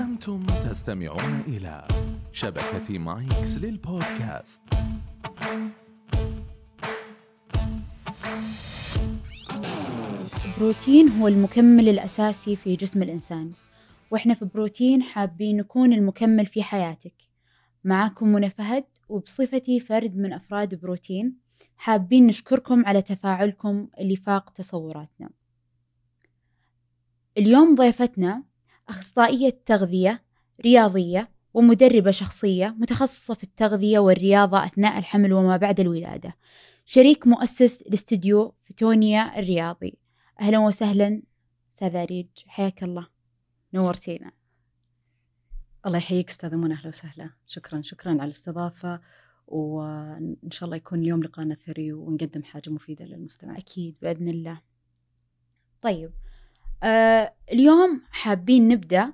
أنتم تستمعون إلى شبكة مايكس للبودكاست. بروتين هو المكمل الأساسي في جسم الإنسان وإحنا في بروتين حابين نكون المكمل في حياتك. معاكم منى فهد وبصفتي فرد من أفراد بروتين حابين نشكركم على تفاعلكم اللي فاق تصوراتنا. اليوم ضيفتنا أخصائية تغذية رياضية ومدربة شخصية متخصصة في التغذية والرياضة أثناء الحمل وما بعد الولادة. شريك مؤسس لاستوديو فتونيا الرياضي. أهلا وسهلا أستاذة أريج. حياك الله. نورتينا الله يحييك أستاذة منى أهلا وسهلا. شكرا شكرا على الاستضافة. وإن شاء الله يكون اليوم لقانا ثري ونقدم حاجة مفيدة للمستمع. أكيد بإذن الله. طيب آه اليوم حابين نبدأ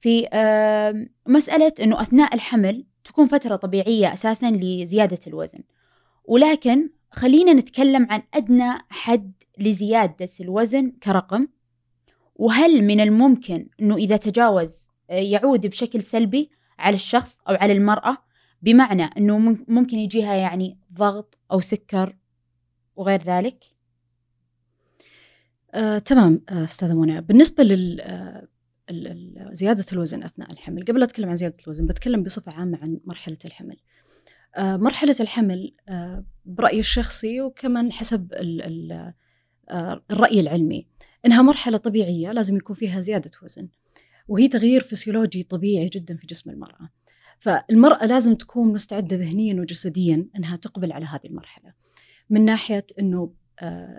في آه مسألة أنه أثناء الحمل تكون فترة طبيعية أساسا لزيادة الوزن. ولكن خلينا نتكلم عن أدنى حد لزيادة الوزن كرقم. وهل من الممكن أنه إذا تجاوز آه، يعود بشكل سلبي على الشخص أو على المرأة بمعنى أنه ممكن يجيها يعني ضغط أو سكر وغير ذلك؟ آه، تمام آه، أستاذة منى. بالنسبة لل آه، زيادة الوزن أثناء الحمل قبل أتكلم عن زيادة الوزن بتكلم بصفة عامة عن مرحلة الحمل. آه، مرحلة الحمل آه، برأيي الشخصي وكمان حسب آه، الرأي العلمي إنها مرحلة طبيعية لازم يكون فيها زيادة وزن وهي تغيير فسيولوجي طبيعي جدا في جسم المرأة. فالمرأة لازم تكون مستعدة ذهنيا وجسديا إنها تقبل على هذه المرحلة من ناحية إنه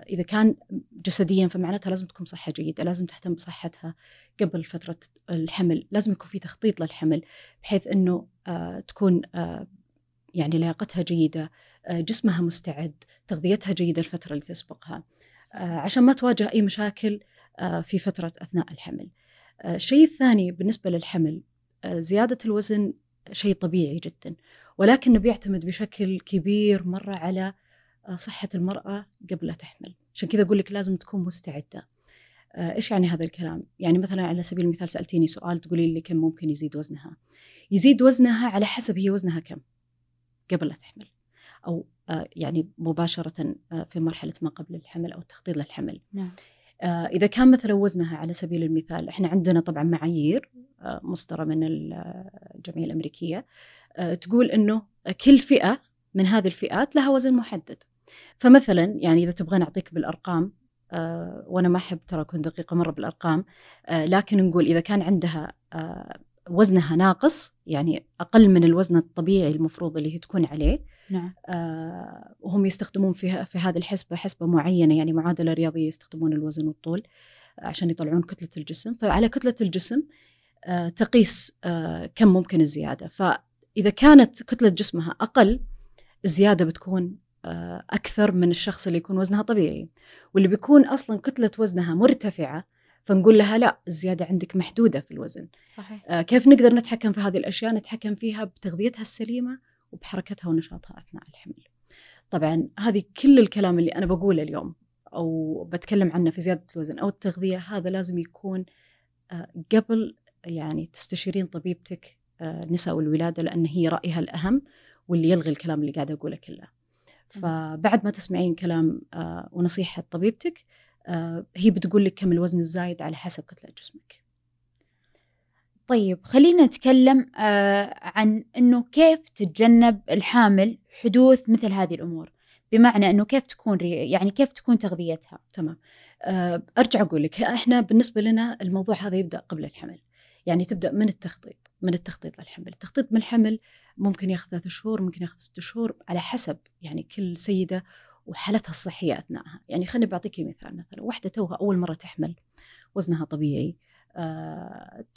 إذا كان جسديا فمعناتها لازم تكون صحه جيدة، لازم تهتم بصحتها قبل فترة الحمل، لازم يكون في تخطيط للحمل بحيث إنه آه، تكون آه، يعني لياقتها جيدة، جسمها مستعد، تغذيتها جيدة الفترة اللي تسبقها. عشان ما تواجه أي مشاكل في فترة أثناء الحمل. الشيء الثاني بالنسبة للحمل زيادة الوزن شيء طبيعي جدا ولكنه بيعتمد بشكل كبير مرة على آه، صحة المرأة قبل لا تحمل. عشان كذا أقول لك لازم تكون مستعدة. آه، إيش يعني هذا الكلام؟ يعني مثلا على سبيل المثال سألتيني سؤال تقولي لي كم ممكن يزيد وزنها. يزيد وزنها على حسب هي وزنها كم قبل لا تحمل. أو آه، يعني مباشرة في مرحلة ما قبل الحمل أو التخطيط للحمل. نعم. إذا كان مثلا وزنها على سبيل المثال إحنا عندنا طبعا معايير مصدرة من الجمعية الأمريكية تقول إنه كل فئة من هذه الفئات لها وزن محدد. فمثلا يعني إذا تبغى نعطيك بالأرقام آه وأنا ما أحب ترى أكون دقيقة مرة بالأرقام آه لكن نقول إذا كان عندها آه وزنها ناقص يعني أقل من الوزن الطبيعي المفروض اللي هي تكون عليه نعم. آه وهم يستخدمون في في هذه الحسبة حسبة معينة يعني معادلة رياضية يستخدمون الوزن والطول عشان يطلعون كتلة الجسم. فعلى كتلة الجسم آه تقيس آه كم ممكن الزيادة. فإذا كانت كتلة جسمها أقل الزيادة بتكون آه، أكثر من الشخص اللي يكون وزنها طبيعي. واللي بيكون أصلا كتلة وزنها مرتفعة فنقول لها لا الزياده عندك محدودة في الوزن. صحيح. آه، كيف نقدر نتحكم في هذه الأشياء؟ نتحكم فيها بتغذيتها السليمة وبحركتها ونشاطها أثناء الحمل. طبعا هذه كل الكلام اللي أنا بقوله اليوم أو بتكلم عنه في زيادة الوزن أو التغذية هذا لازم يكون آه، قبل يعني تستشيرين طبيبتك نساء والولاده لأن هي رأيها الأهم واللي يلغي الكلام اللي قاعدة أقوله كله. فبعد ما تسمعين كلام آه، ونصيحة طبيبتك آه، هي بتقول لك كم الوزن الزايد على حسب كتلة جسمك. طيب خلينا نتكلم آه، عن إنه كيف تتجنب الحامل حدوث مثل هذه الأمور. بمعنى إنه كيف تكون يعني كيف تكون تغذيتها. تمام. أرجع أقول لك إحنا بالنسبة لنا الموضوع هذا يبدأ قبل الحمل. يعني تبدأ من التخطيط. من التخطيط للحمل. التخطيط من الحمل ممكن ياخذ ثلاث شهور ممكن ياخذ ست شهور على حسب يعني كل سيدة وحالتها الصحية اثناءها يعني خليني بعطيك مثال مثلا واحدة توها أول مرة تحمل وزنها طبيعي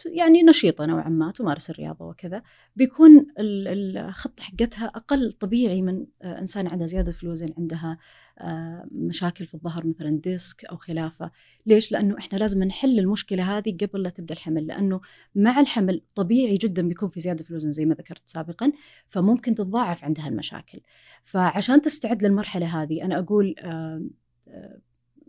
يعني نشيطة نوعا ما تمارس الرياضة وكذا بيكون الخطة حقتها أقل طبيعي من آه، إنسان عندها زيادة في الوزن عندها آه، مشاكل في الظهر مثلا ديسك أو خلافة ليش؟ لأنه إحنا لازم نحل المشكلة هذه قبل لا تبدأ الحمل لأنه مع الحمل طبيعي جدا بيكون في زيادة في الوزن زي ما ذكرت سابقا فممكن تتضاعف عندها المشاكل فعشان تستعد للمرحلة هذه أنا أقول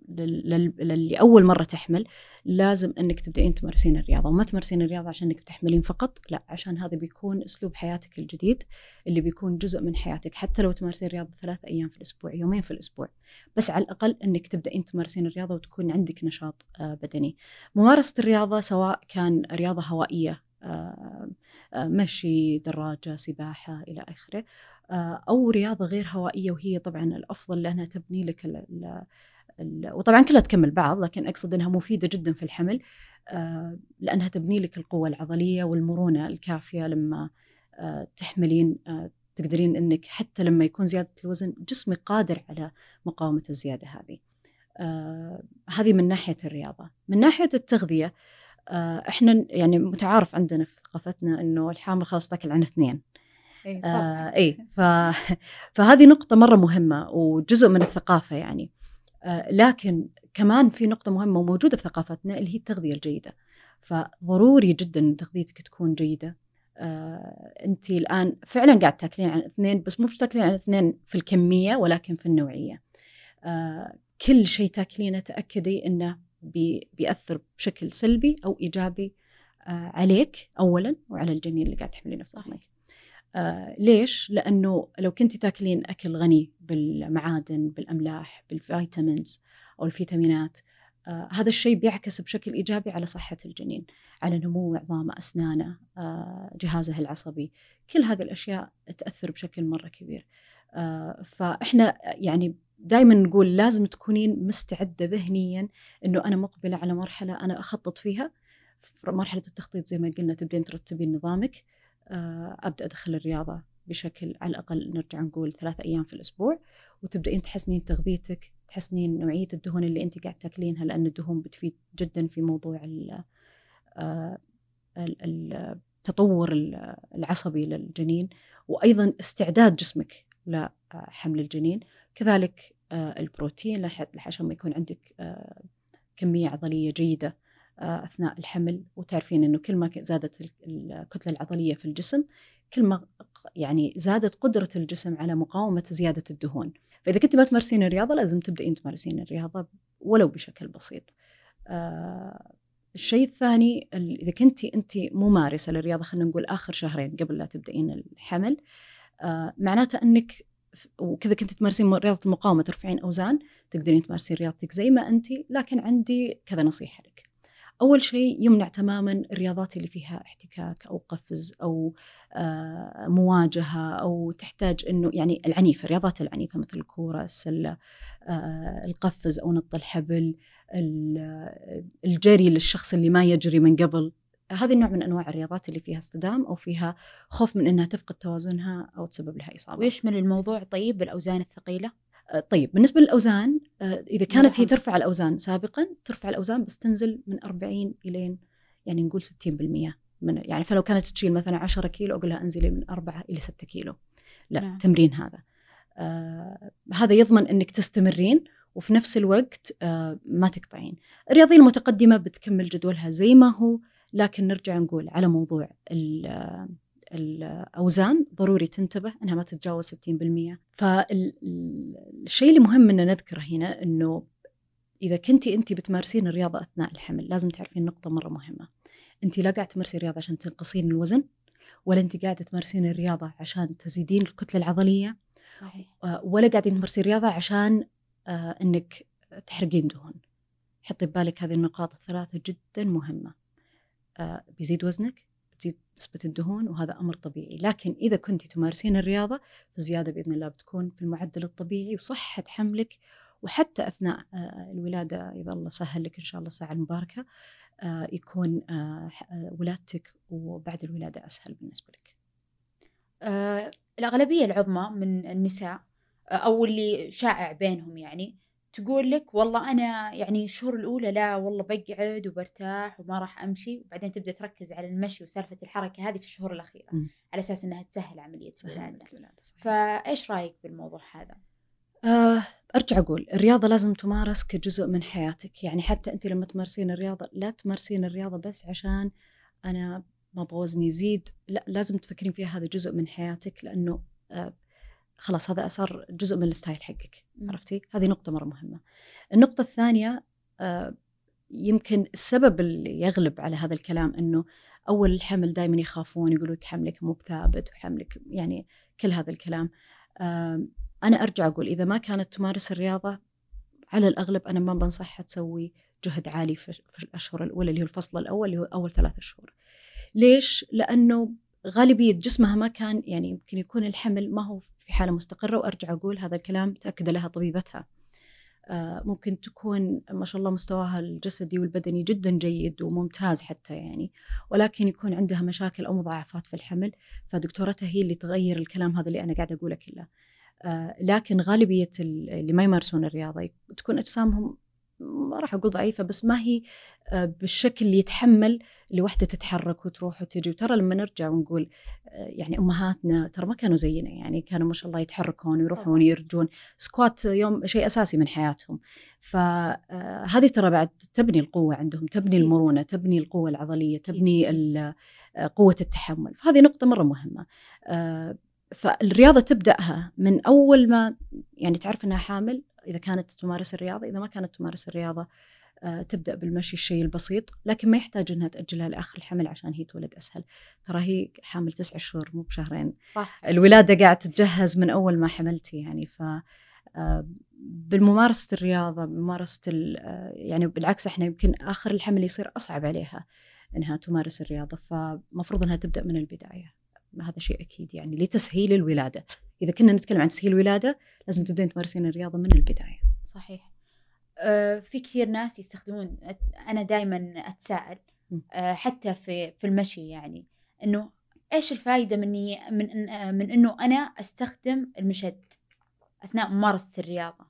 للي أول مرة تحمل لازم إنك تبدأين تمارسين الرياضة. وما تمارسين الرياضة عشان إنك تحملين فقط لا عشان هذا بيكون أسلوب حياتك الجديد اللي بيكون جزء من حياتك. حتى لو تمارسين رياضه ثلاث أيام في الأسبوع يومين في الأسبوع. بس على الأقل إنك تبدأين تمارسين الرياضة وتكون عندك نشاط آه، بدني. ممارسة الرياضة سواء كان رياضة هوائية آه، مشي دراجة سباحة إلى آخره أو رياضة غير هوائية وهي طبعا الأفضل لأنها تبني لك وطبعا كلها تكمل بعض لكن أقصد إنها مفيدة جدا في الحمل آه، لأنها تبني لك القوة العضلية والمرونة الكافية لما آه، تحملين آه، تقدرين إنك حتى لما يكون زيادة الوزن جسمك قادر على مقاومة الزيادة هذه. هذه من ناحية الرياضة، من ناحية التغذية إحنا يعني متعارف عندنا في ثقافتنا إنه الحامل خلاص تاكل عن اثنين. إي آه إي ف... فهذه نقطة مرة مهمة وجزء من الثقافة يعني. آه، لكن كمان في نقطة مهمة وموجودة في ثقافتنا اللي هي التغذية الجيدة. فضروري جدا إن تغذيتك تكون جيدة. آه، أنت الآن فعلا قاعد تاكلين عن اثنين بس مو تاكلين عن اثنين في الكمية ولكن في النوعية. آه، كل شيء تاكلينه تأكدي إنه بي بيأثر بشكل سلبي أو إيجابي عليك اولا وعلى الجنين اللي قاعد تحملينه في بطنك آه ليش؟ لأنه لو كنت تاكلين أكل غني بالمعادن بالأملاح بال vitamins أو الفيتامينات آه هذا الشيء بيعكس بشكل إيجابي على صحة الجنين على نمو عظامه أسنانه آه جهازه العصبي. كل هذه الأشياء تأثر بشكل مرة كبير. آه فإحنا يعني دائما نقول لازم تكونين مستعدة ذهنيا أنه أنا مقبلة على مرحلة أنا أخطط فيها في مرحلة التخطيط زي ما قلنا تبدين ترتبين نظامك. أبدأ أدخل الرياضة بشكل على الأقل نرجع نقول ثلاث أيام في الأسبوع وتبدأين تحسنين تغذيتك تحسنين نوعية الدهون اللي انت قاعد تاكلينها لأن الدهون بتفيد جدا في موضوع آه، التطور العصبي للجنين وأيضا استعداد جسمك لحمل الجنين. كذلك آه، البروتين عشان ما يكون عندك كمية عضلية جيدة آه، أثناء الحمل وتعرفين إنه كل ما زادت الكتلة العضلية في الجسم كل ما يعني زادت قدرة الجسم على مقاومة زيادة الدهون. فإذا كنت ما تمارسين الرياضة لازم تبدأين تمارسين الرياضة ولو بشكل بسيط. آه الشيء الثاني إذا كنت انت ممارسة للرياضة خلينا نقول آخر شهرين قبل لا تبدأين الحمل آه معناته إنك وكذا كنت تمارسين رياضة المقاومة ترفعين أوزان تقدرين تمارسين رياضتك زي ما انت لكن عندي كذا نصيحة لك. أول شيء يمنع تماما الرياضات اللي فيها احتكاك أو قفز أو آه، مواجهة أو تحتاج أنه يعني العنيفة الرياضات العنيفة مثل الكورة السلة آه، القفز أو نط الحبل الجري للشخص اللي ما يجري من قبل هذه النوع من أنواع الرياضات اللي فيها اصطدام أو فيها خوف من إنها تفقد توازنها أو تسبب لها إصابة. ويشمل الموضوع طيب بالأوزان الثقيلة؟ آه، طيب بالنسبة للأوزان آه، إذا كانت هي ترفع الأوزان سابقا ترفع الأوزان بس تنزل من 40 إلين يعني نقول 60% من يعني فلو كانت تشيل مثلا 10 كيلو أقول لها أنزلي من 4 إلى 6 كيلو. لا نعم. تمرين هذا. آه هذا يضمن إنك تستمرين وفي نفس الوقت آه ما تقطعين. الرياضية المتقدمة بتكمل جدولها زي ما هو لكن نرجع نقول على موضوع الأوزان ضروري تنتبه أنها ما تتجاوز 60% فالشيء اللي مهم أن نذكره هنا أنه إذا كنتي أنت بتمارسين الرياضة أثناء الحمل لازم تعرفين نقطة مرة مهمة. أنت لا قاعد تمارسين الرياضة عشان تنقصين الوزن ولا أنت قاعدة تمارسين الرياضة عشان تزيدين الكتلة العضلية صحيح. ولا قاعدين تمارسين الرياضة عشان آه، أنك تحرقين دهون. حطي ببالك هذه النقاط الثلاثة جدا مهمة. آه، بيزيد وزنك تزيد نسبة الدهون وهذا أمر طبيعي. لكن إذا كنت تمارسين الرياضة فالزيادة بإذن الله بتكون في المعدل الطبيعي وصحة حملك وحتى أثناء آه، الولادة إذا الله سهل لك إن شاء الله الساعة المباركة آه، يكون آه، ولادتك وبعد الولادة أسهل بالنسبة لك. الأغلبية العظمى من النساء أو اللي شائع بينهم يعني تقول لك والله أنا يعني الشهور الأولى لا والله بقعد وبرتاح وما راح أمشي وبعدين تبدأ تركز على المشي وسالفة الحركة هذه في الشهور الأخيرة م. على أساس أنها تسهل عملية الولادة فإيش رأيك بالموضوع هذا؟ آه أرجع أقول الرياضة لازم تمارس كجزء من حياتك يعني حتى أنت لما تمارسين الرياضة لا تمارسين الرياضة بس عشان أنا ما أبغى وزني يزيد لا لازم تفكرين فيها هذا جزء من حياتك لأنه آه خلاص هذا صار جزء من الستايل حقك. عرفتي؟ هذه نقطة مرة مهمة. النقطة الثانية آه، يمكن السبب اللي يغلب على هذا الكلام إنه أول الحمل دائما يخافون يقولوا لك حملك مو بثابت وحملك يعني كل هذا الكلام. آم، أنا أرجع أقول إذا ما كانت تمارس الرياضة على الأغلب أنا ما بنصحها تسوي جهد عالي في في الأشهر الأولى اللي هو الفصل الأول اللي هو أول ثلاثة شهور. ليش؟ لأنه غالبية جسمها ما كان يعني يمكن يكون الحمل ما هو في حالة مستقرة وأرجع أقول هذا الكلام تأكد لها طبيبتها. آه، ممكن تكون ما شاء الله مستواها الجسدي والبدني جدا جيد وممتاز حتى يعني ولكن يكون عندها مشاكل أو مضاعفات في الحمل فدكتورتها هي اللي تغير الكلام هذا اللي أنا قاعدة أقوله كله. آه، لكن غالبية ال- اللي ما يمارسون الرياضة تكون أجسامهم ما راح أقول ضعيفة بس ما هي آه، بالشكل اللي يتحمل لوحدة تتحرك وتروح وتجي. وترى لما نرجع ونقول آه، يعني أمهاتنا ترى ما كانوا زينا يعني كانوا ما شاء الله يتحركون ويروحون. يرجون. سكوات يوم شيء أساسي من حياتهم. فهذه ترى بعد تبني القوة عندهم تبني. المرونة تبني القوة العضلية تبني آه، قوة التحمل. فهذه نقطة مرة مهمة. آه، فالرياضة تبدأها من أول ما يعني تعرف إنها حامل؟ إذا كانت تمارس الرياضة إذا ما كانت تمارس الرياضة آه، تبدأ بالمشي الشيء البسيط لكن ما يحتاج إنها تأجلها لآخر الحمل عشان هي تولد أسهل. ترى هي حامل تسعة شهور مو بشهرين. صح. الولادة قاعد تتجهز من أول ما حملتي يعني ف آه، بممارسه الرياضة بممارسة ال- آه، يعني بالعكس إحنا يمكن آخر الحمل يصير أصعب عليها إنها تمارس الرياضة فمفروض إنها تبدأ من البداية. هذا شيء أكيد يعني لتسهيل الولادة. إذا كنا نتكلم عن تسهيل الولاده لازم تبدين تمارسين الرياضة من البداية. صحيح. آه، في كثير ناس يستخدمون أنا دائما أتساءل. آه، حتى في في المشي يعني إنه إيش الفائده مني من من إنه أنا أستخدم المشد أثناء ممارسة الرياضة؟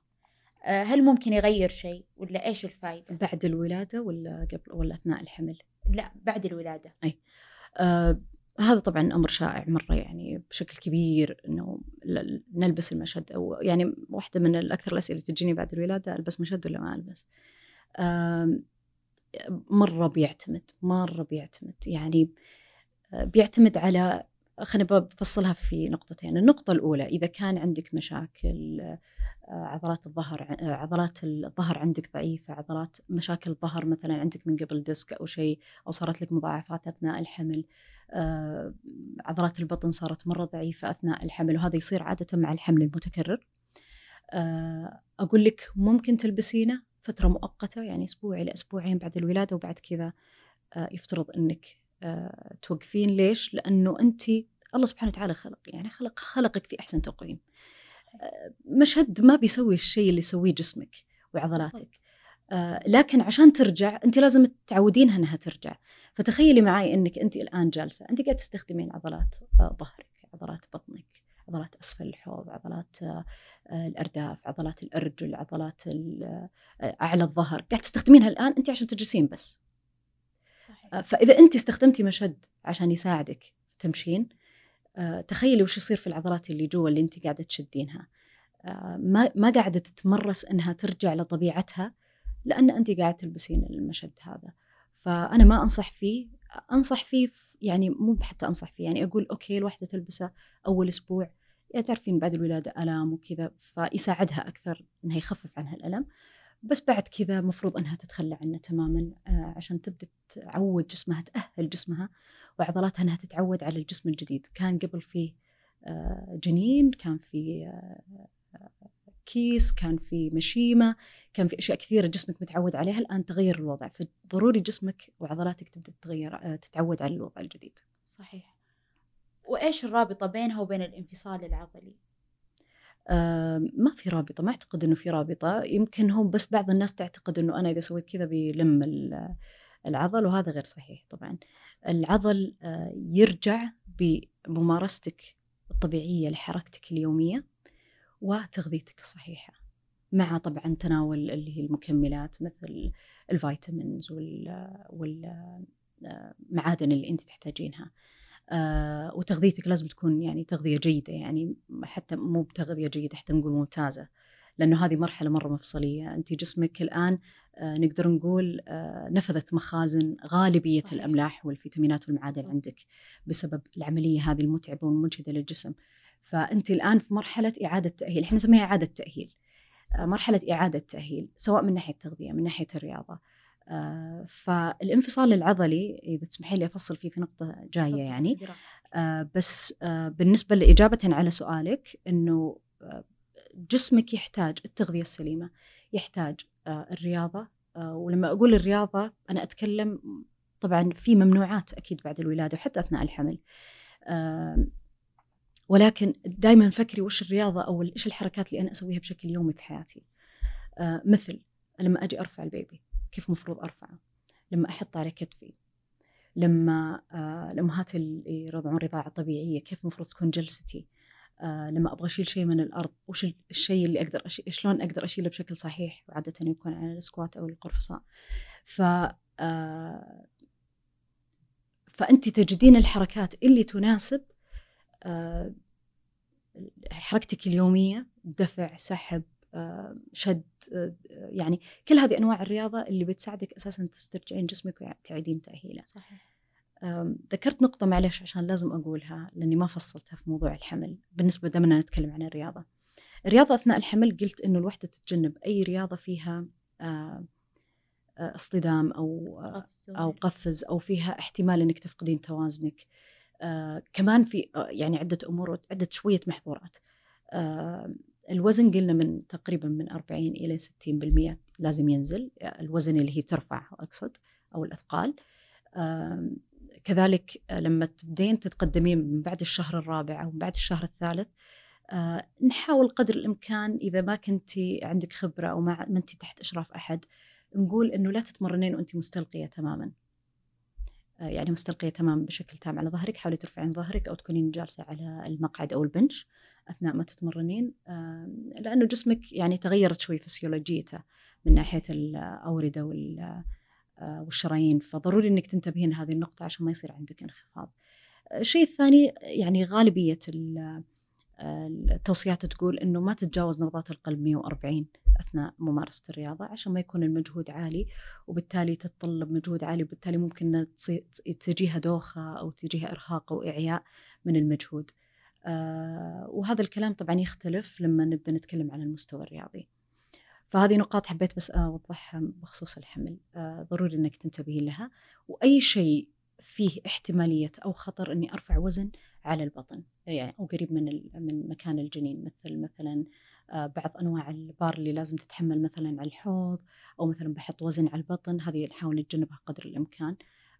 آه، هل ممكن يغير شيء ولا إيش الفائده بعد الولادة ولا قبل ولا أثناء الحمل؟ لا بعد الولادة. آه هذا طبعا أمر شائع مرة يعني بشكل كبير إنه نلبس المشد أو يعني واحدة من الأكثر الأسئلة اللي تجيني بعد الولادة ألبس مشد ولا ما ألبس؟ مرة بيعتمد مرة بيعتمد. يعني بيعتمد على خليني بفصلها في نقطتين. النقطة الأولى إذا كان عندك مشاكل آه، عضلات الظهر آه، عضلات الظهر عندك ضعيفة عضلات مشاكل الظهر مثلا عندك من قبل ديسك أو شيء أو صارت لك مضاعفات أثناء الحمل آه، عضلات البطن صارت مرة ضعيفة أثناء الحمل وهذا يصير عادة مع الحمل المتكرر أقول لك ممكن تلبسينه فترة مؤقتة يعني أسبوع إلى أسبوعين بعد الولادة وبعد كذا يفترض أنك توقفين ليش؟ لأنه أنت الله سبحانه وتعالى خلق يعني خلق خلقك في أحسن تقويم. آه، مشهد ما بيسوي الشيء اللي يسويه جسمك وعضلاتك. آه، لكن عشان ترجع أنت لازم تعودينها أنها ترجع. فتخيلي معي أنك أنت الآن جالسة أنت قاعدة تستخدمين عضلات آه، ظهرك عضلات بطنك عضلات أسفل الحوض عضلات آه، آه، الأرداف عضلات الأرجل عضلات آه، أعلى الظهر. قاعدة تستخدمينها الآن أنت عشان تجلسين بس. صحيح. آه، فإذا أنت استخدمتي مشد عشان يساعدك تمشين آه، تخيلي وش يصير في العضلات اللي جوا اللي أنت قاعدة تشدينها. آه، ما ما قاعدة تتمرس إنها ترجع لطبيعتها لأن أنت قاعدة تلبسين المشد هذا. فأنا ما أنصح فيه أنصح فيه يعني مو حتى أنصح فيه يعني أقول أوكي الواحده تلبسه أول أسبوع. يعني تعرفين بعد الولادة ألام وكذا فيساعدها أكثر إنها يخفف عنها الألم. بس بعد كذا مفروض إنها تتخلى عنه تماما آه، عشان تبدأ تعود جسمها تأهل جسمها وعضلاتها إنها تتعود على الجسم الجديد. كان قبل فيه آه، جنين كان في آه، كيس كان في مشيمة كان في أشياء كثيرة جسمك متعود عليها الآن تغير الوضع. فضروري جسمك وعضلاتك تبدأ تتغير تتعود على الوضع الجديد. صحيح. وإيش الرابطة بينها وبين الانفصال العضلي؟ ما في رابطة ما أعتقد أنه في رابطة. يمكن هم بس بعض الناس تعتقد أنه أنا إذا سويت كذا بيلم ال- العضل وهذا غير صحيح طبعا. العضل آه، يرجع بممارستك الطبيعية لحركتك اليومية وتغذيتك الصحيحة مع طبعا تناول اللي هي المكملات مثل الفيتامينز والمعادن اللي أنت تحتاجينها. آه، وتغذيتك لازم تكون يعني تغذية جيدة يعني حتى مو بتغذية جيدة حتى نقول ممتازة لأنه هذه مرحلة مرة مفصلية. أنت جسمك الآن آه، نقدر نقول آه، نفذت مخازن غالبية صحيح. الأملاح والفيتامينات والمعادن عندك بسبب العملية هذه المتعبة والمجهدة للجسم. فانت الآن في مرحلة إعادة تأهيل إحنا نسميها إعادة تأهيل. آه، مرحلة إعادة تأهيل سواء من ناحية التغذية من ناحية الرياضة. آه، فالانفصال العضلي إذا تسمحي لي أفصل فيه في نقطة جاية يعني آه، بس بالنسبة لإجابة على سؤالك إنه جسمك يحتاج التغذية السليمة يحتاج الرياضة ولما أقول الرياضة أنا أتكلم طبعا في ممنوعات أكيد بعد الولادة وحتى أثناء الحمل ولكن دائما فكري وش الرياضة أو إيش الحركات اللي أنا أسويها بشكل يومي في حياتي. آه مثل لما أجي أرفع البيبي. كيف مفروض أرفعه لما احطه على كتفي لما آه الامهات اللي يرضعون رضاعة طبيعية كيف مفروض تكون جلستي آه لما أبغى أشيل شيء من الأرض وش الشيء اللي أقدر أشي... شلون أقدر أشيله بشكل صحيح وعادة يكون على السكوات أو القرفصاء. ف آه فانت تجدين الحركات اللي تناسب آه، حركتك اليومية دفع سحب شد آه، يعني كل هذه أنواع الرياضة اللي بتساعدك أساسا تسترجعين جسمك وتعيدين تأهيله. صحيح. ذكرت نقطة معلش عشان لازم أقولها لأني ما فصلتها في موضوع الحمل بالنسبة دائما نتكلم عن الرياضة الرياضة أثناء الحمل قلت إنه الوحدة تتجنب أي رياضة فيها اصطدام أو أو قفز أو فيها احتمال إنك تفقدين توازنك آه كمان في آه يعني عدة أمور عدة شوية محظورات آه الوزن قلنا من تقريبا من 40 إلى 60% لازم ينزل الوزن اللي هي ترفع أقصد أو الأثقال. آه كذلك لما تبدين تتقدمين من بعد الشهر الرابع أو من بعد الشهر الثالث آه نحاول قدر الإمكان إذا ما كنت عندك خبرة أو ما أنت تحت إشراف أحد نقول إنه لا تتمرنين وأنت مستلقية تماماً. آه، يعني مستلقية تمام بشكل تام على ظهرك حاولي ترفعين ظهرك أو تكونين جالسة على المقعد أو البنش أثناء ما تتمرنين. لأنه جسمك يعني تغيرت شوي فسيولوجيته من ناحية الأوردة آه، والشرايين فضروري أنك تنتبهين هذه النقطة عشان ما يصير عندك انخفاض. الشيء الثاني يعني غالبية التوصيات تقول إنه ما تتجاوز نبضات القلب 140 أثناء ممارسة الرياضة عشان ما يكون المجهود عالي وبالتالي تتطلب مجهود عالي وبالتالي ممكن تجيها دوخة أو تجيها إرهاق أو إعياء من المجهود. آه وهذا الكلام طبعا يختلف لما نبدأ نتكلم عن المستوى الرياضي. فهذه نقاط حبيت بس أوضحها بخصوص الحمل آه ضروري إنك تنتبهين لها وأي شيء فيه احتمالية أو خطر إني أرفع وزن على البطن. يعني أو قريب من من مكان الجنين مثل مثلا آه، بعض أنواع البار اللي لازم تتحمل مثلا على الحوض أو مثلا بحط وزن على البطن هذه نحاول نتجنبها قدر الإمكان.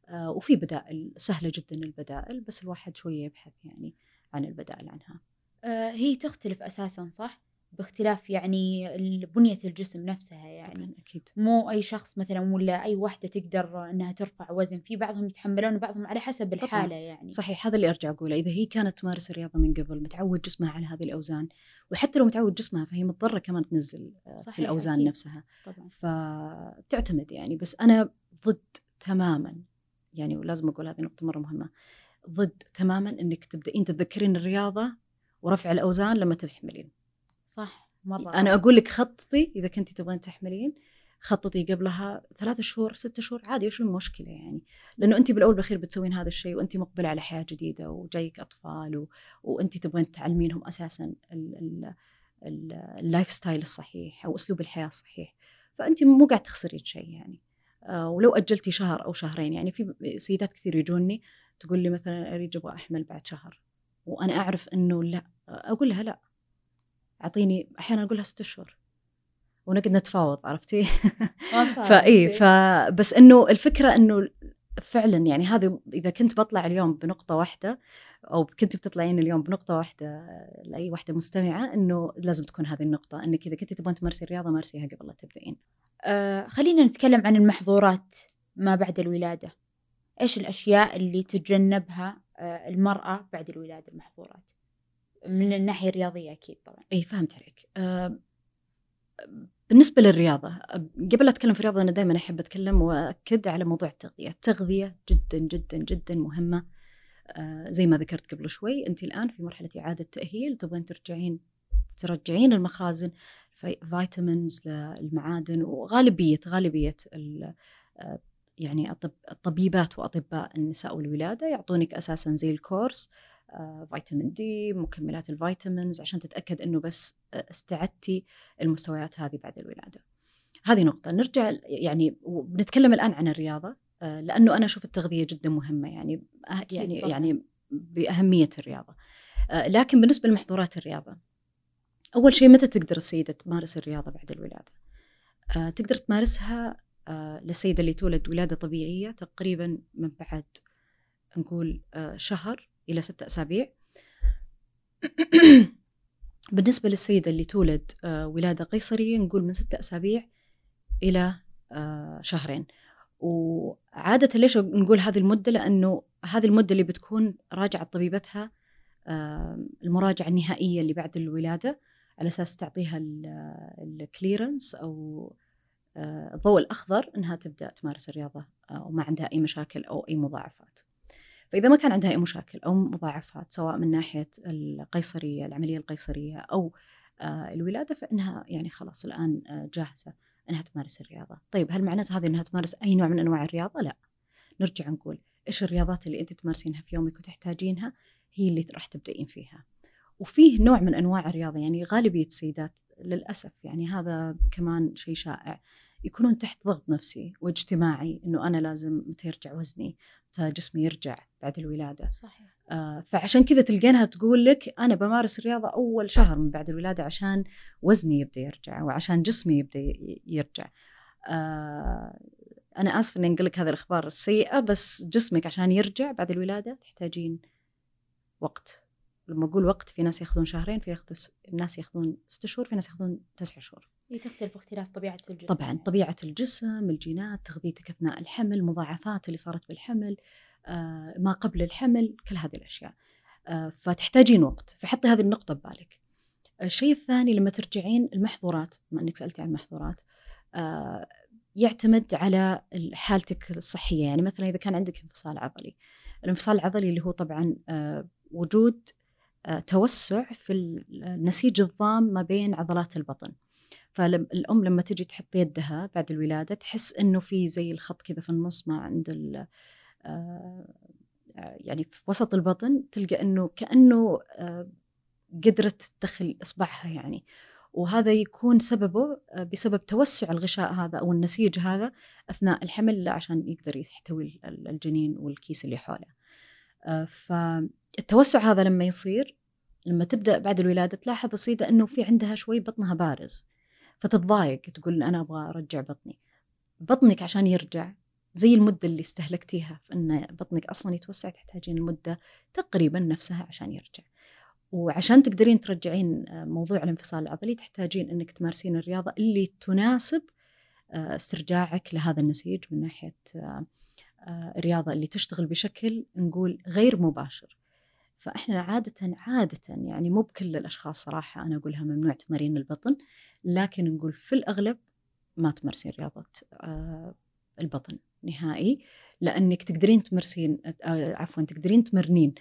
آه، وفي بدائل سهلة جدا البدائل بس الواحد شوية يبحث يعني عن البدائل عنها. آه، هي تختلف أساسا صح؟ باختلاف يعني بنية الجسم نفسها يعني أكيد مو أي شخص مثلا ولا أي واحدة تقدر أنها ترفع وزن في بعضهم يتحملون وبعضهم على حسب الحالة طبعا. يعني صحيح هذا اللي أرجع أقوله إذا هي كانت تمارس الرياضة من قبل متعود جسمها على هذه الأوزان وحتى لو متعود جسمها فهي مضطرة كمان تنزل آه، صحيح. في الأوزان أكيد. نفسها طبعا. فتعتمد يعني بس أنا ضد تماما يعني ولازم أقول هذه نقطة مرة مهمة ضد تماما إنك تبدأين تتذكرين الرياضة ورفع الأوزان لما تحملين صح مرة أنا أقول لك خططي إذا كنت تبغين تحملين خططي قبلها ثلاثة شهور ستة شهور عادي وش المشكلة يعني؟ لأنه أنت بالأول بالأخير بتسوين هذا الشيء وأنت مقبلة على حياة جديدة وجايك أطفال و... وأنت تبغين تعلمينهم أساسا ال... ال... ال... ال lifestyle الصحيح أو أسلوب الحياة الصحيح. فأنت مو قاعد تخسرين شيء يعني. آه ولو أجلتي شهر أو شهرين يعني في سيدات كثير يجوني تقول لي مثلا أريد أبغى أحمل بعد شهر وأنا أعرف أنه لا أقول لها لا. أعطيني أحيانا أقول لها ست أشهر ونقعد نتفاوض عرفتي؟ فاي فبس إنه الفكرة إنه فعلا يعني هذه إذا كنت بطلع اليوم بنقطة واحدة أو كنت بتطلعين اليوم بنقطة واحدة لأي واحدة مستمعة إنه لازم تكون هذه النقطة إنك إذا كنت تبغين تمارسي الرياضة مارسيها قبل لا تبدين. آه خلينا نتكلم عن المحظورات ما بعد الولادة. إيش الأشياء اللي تتجنبها آه المرأة بعد الولادة المحظورات؟ من الناحية الرياضية أكيد طبعا. إي فهمت عليك. أه بالنسبة للرياضة قبل أتكلم في الرياضة أنا دائما أحب أتكلم واكد على موضوع التغذية. التغذية جدا جدا جدا مهمة. أه زي ما ذكرت قبل شوي أنت الآن في مرحلة إعادة تأهيل تبغين ترجعين ترجعين المخازن vitamins المعادن وغالبية غالبية آه، يعني الطبيبات وأطباء النساء والولادة يعطونك أساسا زي ال course. آه، vitamin D مكملات ال vitamins عشان تتأكد إنه بس آه، استعدتي المستويات هذه بعد الولادة. هذه نقطة. نرجع يعني بنتكلم الآن عن الرياضة آه، لأنه أنا أشوف التغذية جدا مهمة يعني يعني. يعني بأهمية الرياضة. لكن بالنسبة لمحظورات الرياضة أول شيء متى تقدر السيدة تمارس الرياضة بعد الولادة؟ تقدر تمارسها للسيدة اللي تولد ولادة طبيعية تقريبا من بعد نقول شهر. إلى ستة أسابيع. بالنسبة للسيدة اللي تولد آه، ولادة قيصرية نقول من ستة أسابيع إلى آه، شهرين. وعادة ليش نقول هذه المدة؟ لأنه هذه المدة اللي بتكون راجعة طبيبتها آه، المراجعة النهائية اللي بعد الولادة على أساس تعطيها الكليرنس أو الضوء الأخضر أنها تبدأ تمارس الرياضة وما عندها أي مشاكل أو أي مضاعفات. فإذا ما كان عندها أي مشاكل أو مضاعفات سواء من ناحية القيصرية العملية القيصرية أو آه، الولادة فإنها يعني خلاص الآن آه، جاهزة أنها تمارس الرياضة. طيب هل معناته هذه أنها تمارس أي نوع من أنواع الرياضة؟ لا. نرجع نقول إيش الرياضات اللي أنت تمارسينها في يومك وتحتاجينها هي اللي راح تبدأين فيها؟ وفيه نوع من أنواع الرياضة يعني غالبية السيدات للأسف يعني هذا كمان شيء شائع. يكونون تحت ضغط نفسي واجتماعي إنه أنا لازم متى يرجع وزني متى جسمي يرجع بعد الولادة. صحيح. آه فعشان كذا تلقينها تقول لك أنا بمارس الرياضة أول شهر من بعد الولادة عشان وزني يبدأ يرجع وعشان جسمي يبدأ يرجع. آه أنا اسف إني انقل لك هذه الأخبار السيئة بس جسمك عشان يرجع بعد الولادة تحتاجين وقت. لما أقول وقت في ناس ياخذون شهرين في ياخذ ناس ياخذون ست شهور في ناس ياخذون تسع شهور. هي تختلف باختلاف طبيعة الجسم. طبعا طبيعة الجسم الجينات تغذيتك أثناء الحمل مضاعفات اللي صارت بالحمل آه، ما قبل الحمل كل هذه الأشياء. آه، فتحتاجين وقت. فحطي هذه النقطة ببالك. الشيء الثاني لما ترجعين المحظورات بما أنك سألتي عن المحظورات آه، يعتمد على حالتك الصحية. يعني مثلا إذا كان عندك انفصال عضلي. الانفصال العضلي اللي هو طبعا وجود توسع في النسيج الضام ما بين عضلات البطن. فالأم لما تجي تحط يدها بعد الولادة تحس إنه في زي الخط كذا في النص ما عند ال آه، يعني في وسط البطن تلقى إنه كأنه آه، قدرت تدخل إصبعها يعني. وهذا يكون سببه آه، بسبب توسع الغشاء هذا أو النسيج هذا أثناء الحمل عشان يقدر يحتوي الجنين والكيس اللي حوله. فالتوسع هذا لما يصير لما تبدأ بعد الولادة تلاحظ السيدة أنه في عندها شوي بطنها بارز فتتضايق تقول أنا أبغى أرجع بطني. بطنك عشان يرجع زي المدة اللي استهلكتيها في أن بطنك أصلا يتوسع تحتاجين المدة تقريبا نفسها عشان يرجع. وعشان تقدرين ترجعين آه، موضوع الانفصال العضلي تحتاجين أنك تمارسين الرياضة اللي تناسب آه، استرجاعك لهذا النسيج من ناحية آه، الرياضة اللي تشتغل بشكل نقول غير مباشر. فإحنا عادة عادة يعني مو بكل الأشخاص صراحة أنا أقولها ممنوع تمارين البطن لكن نقول في الأغلب ما تمارسين رياضة آه، البطن نهائي لأنك تقدرين تمارسين آه، عفوا تقدرين تمرنين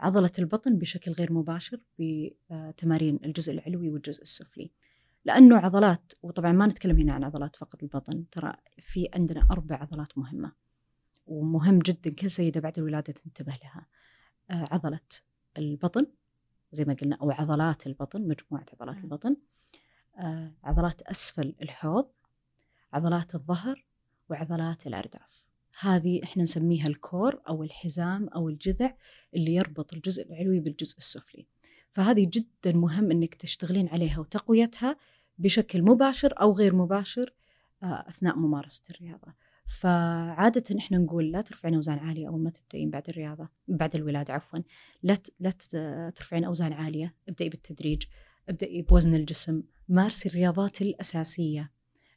عضلة البطن بشكل غير مباشر بتمارين الجزء العلوي والجزء السفلي. لأنه عضلات وطبعا ما نتكلم هنا عن عضلات فقط البطن ترى في عندنا أربع عضلات مهمة. ومهم جدا كل سيدة بعد الولادة تنتبه لها آه، عضلة البطن زي ما قلنا أو عضلات البطن مجموعة عضلات نعم. البطن آه، عضلات أسفل الحوض عضلات الظهر وعضلات الأرداف هذه إحنا نسميها الكور أو الحزام أو الجذع اللي يربط الجزء العلوي بالجزء السفلي فهذه جدا مهم إنك تشتغلين عليها وتقويتها بشكل مباشر أو غير مباشر آه، أثناء ممارسة الرياضة. فعادة إحنا نقول لا ترفعين أوزان عالية أول ما تبدأين بعد الرياضة بعد الولادة عفوا لا لا ترفعين أوزان عالية ابدأي بالتدريج ابدأي بوزن الجسم مارسي الرياضات الأساسية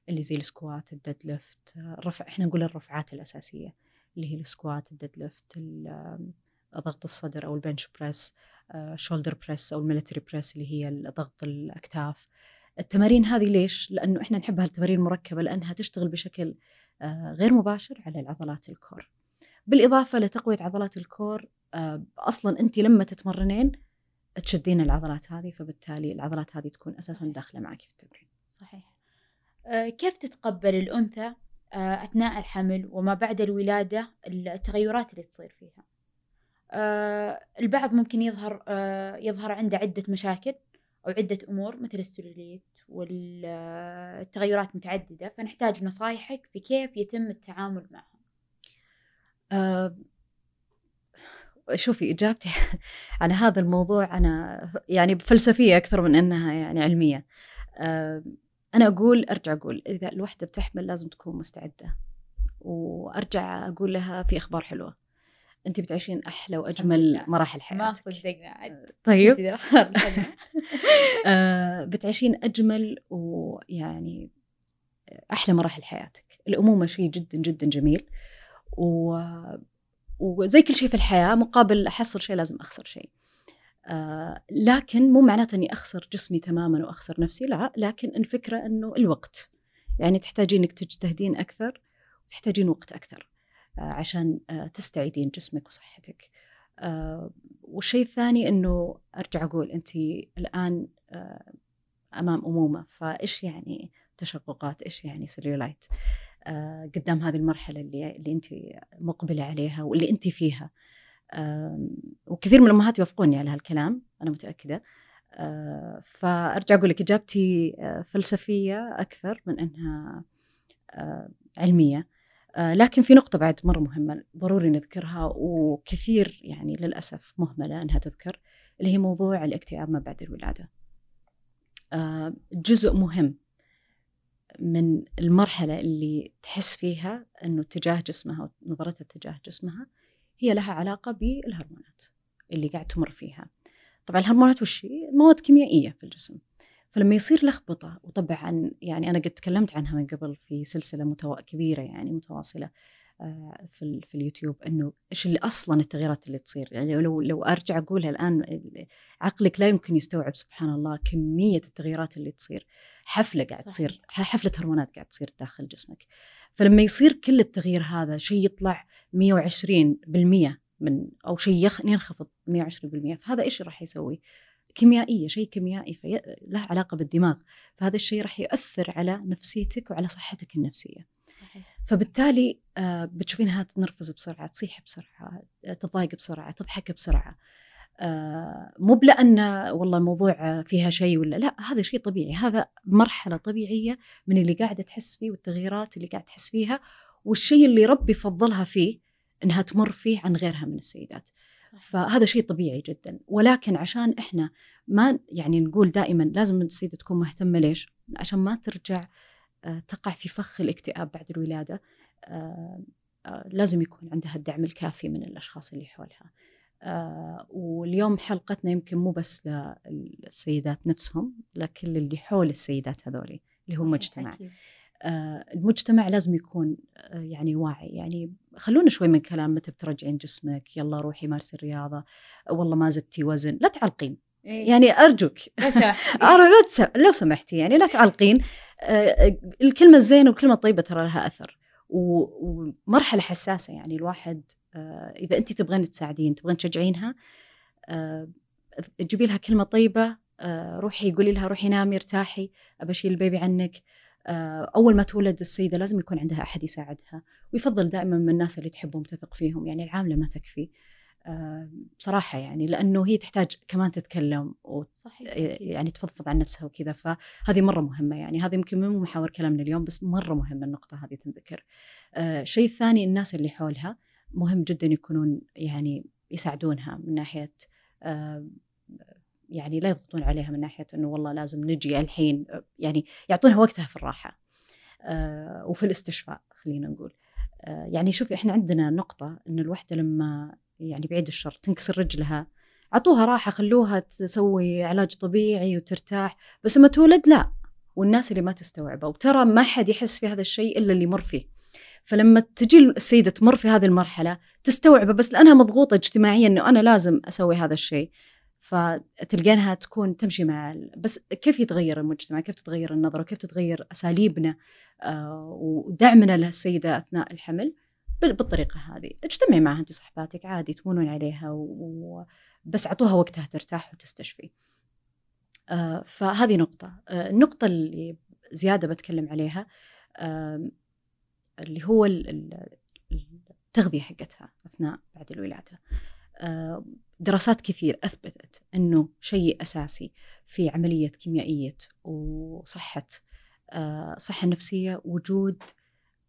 اللي زي ال squat ال deadlift الرفع إحنا نقول الرفعات الأساسية اللي هي ال squat ال deadlift ضغط الصدر أو ال bench press shoulder press أو ال military press اللي هي ضغط الأكتاف التمارين هذه ليش؟ لأنه إحنا نحبها التمارين المركبه لأنها تشتغل بشكل غير مباشر على العضلات ال core. بالإضافة لتقوية عضلات الكور آه، أصلا أنت لما تتمرنين تشدين العضلات هذه فبالتالي العضلات هذه تكون أساسا داخلة معك في التمرين. صحيح. آه، كيف تتقبل الأنثى أثناء الحمل وما بعد الولادة التغيرات اللي تصير فيها؟ آه البعض ممكن يظهر آه يظهر عنده عدة مشاكل أو عدة أمور مثل السلوليت والتغيرات متعددة فنحتاج نصايحك في كيف يتم التعامل معها آه شوفي إجابتي على هذا الموضوع أنا يعني فلسفية أكثر من أنها يعني علمية. آه أنا أقول أرجع أقول إذا الوحدة بتحمل لازم تكون مستعدة. وأرجع أقول لها في أخبار حلوة. أنت بتعيشين أحلى وأجمل مراحل حياتك. ما صدقنا عاد طيب. آه بتعيشين أجمل ويعني أحلى مراحل حياتك. الأمومة شيء جدا جدا جميل. و... وزي كل شيء في الحياة مقابل أحصل شيء لازم أخسر شيء. آه لكن مو معناته أني أخسر جسمي تماما وأخسر نفسي لا. لكن الفكرة أنه الوقت. يعني تحتاجين أنك تجتهدين أكثر وتحتاجين وقت أكثر. آه عشان آه تستعيدين جسمك وصحتك. آه والشيء الثاني أنه أرجع أقول أنت الآن آه أمام أمومة فإيش يعني تشققات؟ إيش يعني سليولايت آه قدام هذه المرحلة اللي, اللي أنت مقبلة عليها واللي أنت فيها. آه وكثير من الأمهات يوافقوني على هالكلام أنا متأكدة. آه فأرجع أقول لك إجابتي آه فلسفية أكثر من أنها آه علمية. آه لكن في نقطة بعد مرة مهمة ضروري نذكرها وكثير يعني للأسف مهملة أنها تذكر اللي هي موضوع الاكتئاب ما بعد الولادة. آه جزء مهم من المرحلة اللي تحس فيها أنه تجاه جسمها ونظرتها تجاه جسمها هي لها علاقة بالهرمونات اللي قاعد تمر فيها. طبعا الهرمونات وش؟ مواد كيميائية في الجسم. فلما يصير لخبطة وطبعا يعني أنا قد تكلمت عنها من قبل في سلسلة متو... كبيرة يعني متواصلة في ال... في اليوتيوب إنه إيش اللي أصلا التغييرات اللي تصير يعني لو لو أرجع أقولها الآن عقلك لا يمكن يستوعب سبحان الله كمية التغييرات اللي تصير حفلة قاعد صحيح. تصير حفلة هرمونات قاعد تصير داخل جسمك فلما يصير كل التغيير هذا شيء يطلع 120% من أو شيء ينخفض 120% فهذا إيش راح يسوي؟ كيميائية شيء كيميائي في له علاقة بالدماغ. فهذا الشيء راح ياثر على نفسيتك وعلى صحتك النفسية. صحيح. فبالتالي بتشوفينها تنرفز بسرعة تصيح بسرعة تضايق بسرعة تضحك بسرعة. مو بلأن والله الموضوع فيها شيء ولا لا هذا شيء طبيعي. هذا مرحلة طبيعية من اللي قاعدة تحس فيه والتغييرات اللي قاعدة تحس فيها والشيء اللي ربي فضلها فيه إنها تمر فيه عن غيرها من السيدات. فهذا شيء طبيعي جدا. ولكن عشان إحنا ما يعني نقول دائما لازم السيدة تكون مهتمة ليش؟ عشان ما ترجع تقع في فخ الاكتئاب بعد الولادة. لازم يكون عندها الدعم الكافي من الأشخاص اللي حولها. واليوم حلقتنا يمكن مو بس للسيدات نفسهم لكل اللي حول السيدات هذولي اللي هو المجتمع أكيد. المجتمع لازم يكون يعني واعي. يعني خلونا شوي من كلام متى بترجعين جسمك؟ يلا روحي مارسي الرياضة. والله ما زدتي وزن. لا تعلقين. إيه؟ يعني أرجوك. لو سمحتي لو سمحتي. يعني لا تعلقين. الكلمة الزينة والكلمة الطيبة ترى لها أثر. ومرحلة حساسة. يعني الواحد إذا أنت تبغين تساعدين تبغين تشجعينها تجيبي لها كلمة طيبة روحي قولي لها روحي نامي ارتاحي أبشيل البيبي عنك. أول ما تولد السيده لازم يكون عندها أحد يساعدها ويفضل دائما من الناس اللي تحبهم تثق فيهم يعني العاملة ما تكفي بصراحة يعني لأنه هي تحتاج كمان تتكلم صحيح. يعني تفضفض عن نفسها وكذا فهذه مرة مهمة يعني هذه يمكن مو محاور كلامنا اليوم بس مرة مهمه النقطة هذه تنذكر. الشيء الثاني الناس اللي حولها مهم جدا يكونون يعني يساعدونها من ناحية يعني لا يضغطون عليها من ناحية إنه والله لازم نجي الحين يعني يعطونها وقتها في الراحة آه وفي الاستشفاء خلينا نقول. آه يعني شوفي إحنا عندنا نقطة إن الوحدة لما يعني بعيد الشر تنكسر رجلها أعطوها راحة خلوها تسوي علاج طبيعي وترتاح بس لما تولد لا والناس اللي ما تستوعبه وترى ما حد يحس في هذا الشيء إلا اللي يمر فيه. فلما تجي السيدة تمر في هذه المرحلة تستوعبه بس لأنها مضغوطة اجتماعيا إنه أنا لازم أسوي هذا الشيء. فتلقينها تكون تمشي مع بس كيف يتغير المجتمع؟ كيف تتغير النظرة؟ كيف تتغير أساليبنا؟ آه ودعمنا للسيدة أثناء الحمل بالطريقة هذه. اجتمعي معها أنت وصحباتك عادي تمونون عليها وبس أعطوها وقتها ترتاح وتستشفي. آه فهذه نقطة. آه النقطة اللي زيادة بتكلم عليها اللي هو التغذية حقتها أثناء بعد الولادة. دراسات كثير أثبتت أنه شيء أساسي في عملية كيميائية وصحة آه، صحة نفسية وجود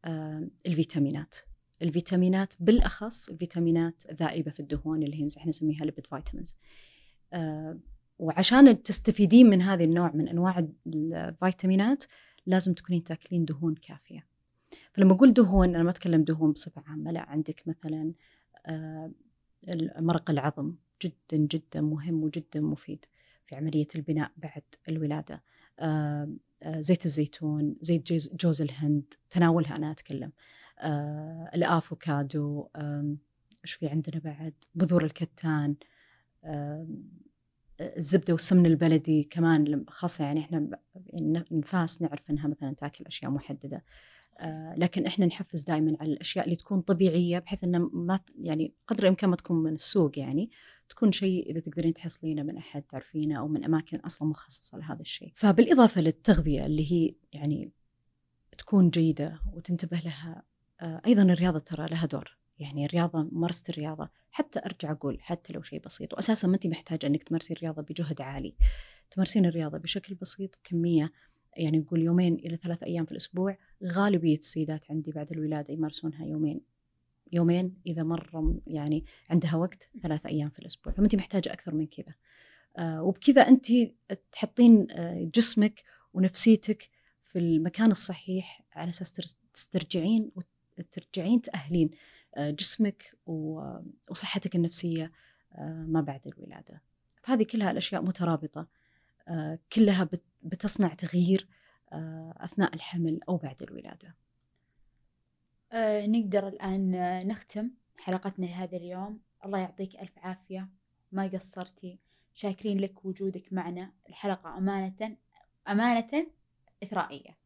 آه، الفيتامينات. الفيتامينات بالأخص الفيتامينات ذائبة في الدهون اللي هي إحنا نسميها lipid vitamins وعشان تستفيدين من هذه النوع من أنواع الفيتامينات لازم تكونين تاكلين دهون كافية. فلما أقول دهون أنا ما أتكلم دهون بصفة عامة لا عندك مثلا مرق العظم جدا جدا مهم وجدا مفيد في عملية البناء بعد الولادة. آه، آه، زيت الزيتون زيت جوز, الهند تناولها أنا أتكلم. آه، الأفوكادو إيش في عندنا بعد؟ بذور الكتان الزبدة والسمن البلدي كمان خاصة يعني إحنا نفاس نعرف إنها مثلا تأكل أشياء محددة. لكن إحنا نحفز دائما على الأشياء اللي تكون طبيعية بحيث إنه ما يعني قدر الإمكان ما تكون من السوق يعني تكون شيء إذا تقدرين تحصلينه من أحد تعرفينه أو من أماكن أصلا مخصصة لهذا الشيء. فبالإضافة للتغذية اللي هي يعني تكون جيدة وتنتبه لها آه، أيضا الرياضة ترى لها دور يعني الرياضة ممارسة الرياضة حتى أرجع أقول حتى لو شيء بسيط وأساسا ما أنت محتاجة أنك تمارسين الرياضة بجهد عالي تمارسين الرياضة بشكل بسيط بكمية يعني نقول يومين إلى ثلاث أيام في الأسبوع غالبية السيدات عندي بعد الولادة يمارسونها يومين. يومين إذا مرة يعني عندها وقت ثلاث أيام في الأسبوع. فما أنت محتاجة أكثر من كذا. آه وبكذا أنت تحطين آه جسمك ونفسيتك في المكان الصحيح على أساس تسترجعين وترجعين تأهلين آه جسمك وصحتك النفسية ما بعد الولادة. فهذه كلها الأشياء مترابطة كلها بتصنع تغيير آه، أثناء الحمل أو بعد الولادة؟ أه نقدر الآن نختم حلقتنا لهذا اليوم. الله يعطيك ألف عافية. ما قصرتي. شاكرين لك وجودك معنا. الحلقة أمانة أمانة إثرائية.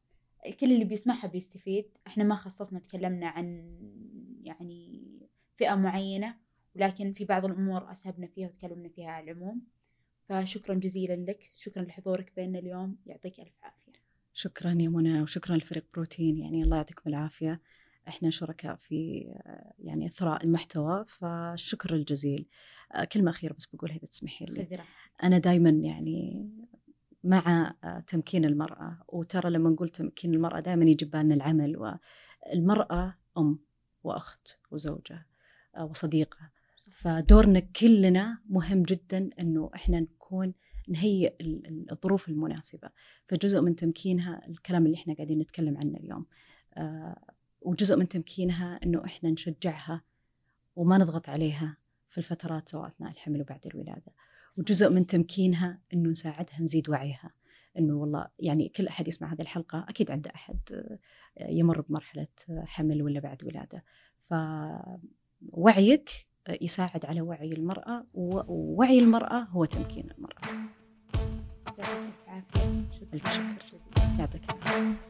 كل اللي بيسمعها بيستفيد. إحنا ما خصصنا تكلمنا عن يعني فئة معينة ولكن في بعض الأمور أسهبنا فيها وتكلمنا فيها على العموم. فشكرا جزيلا لك. شكرا لحضورك بيننا اليوم. يعطيك ألف عافية. شكرا يا منى وشكرا لفريق بروتين. يعني الله يعطيكم العافية. إحنا شركاء في يعني أثراء المحتوى فالشكر الجزيل. كلمة أخيرة بس بقولها إذا تسمحي لي. أنا دائما يعني مع تمكين المرأة وترى لما نقول تمكين المرأة دائما يجي بالنا العمل والمرأة أم وأخت وزوجة وصديقة. فدورنا كلنا مهم جدا إنه إحنا نكون نهيئ الظروف المناسبة. فجزء من تمكينها الكلام اللي إحنا قاعدين نتكلم عنه اليوم. آه وجزء من تمكينها إنه إحنا نشجعها وما نضغط عليها في الفترات سواء أثناء الحمل وبعد الولادة. وجزء من تمكينها إنه نساعدها نزيد وعيها. إنه والله يعني كل أحد يسمع هذه الحلقة أكيد عنده أحد يمر بمرحلة حمل ولا بعد ولادة. فوعيك يساعد على وعي المرأة ووعي المرأة هو تمكين المرأة. يعطيك العافية. شكرا. يعطيك العافية.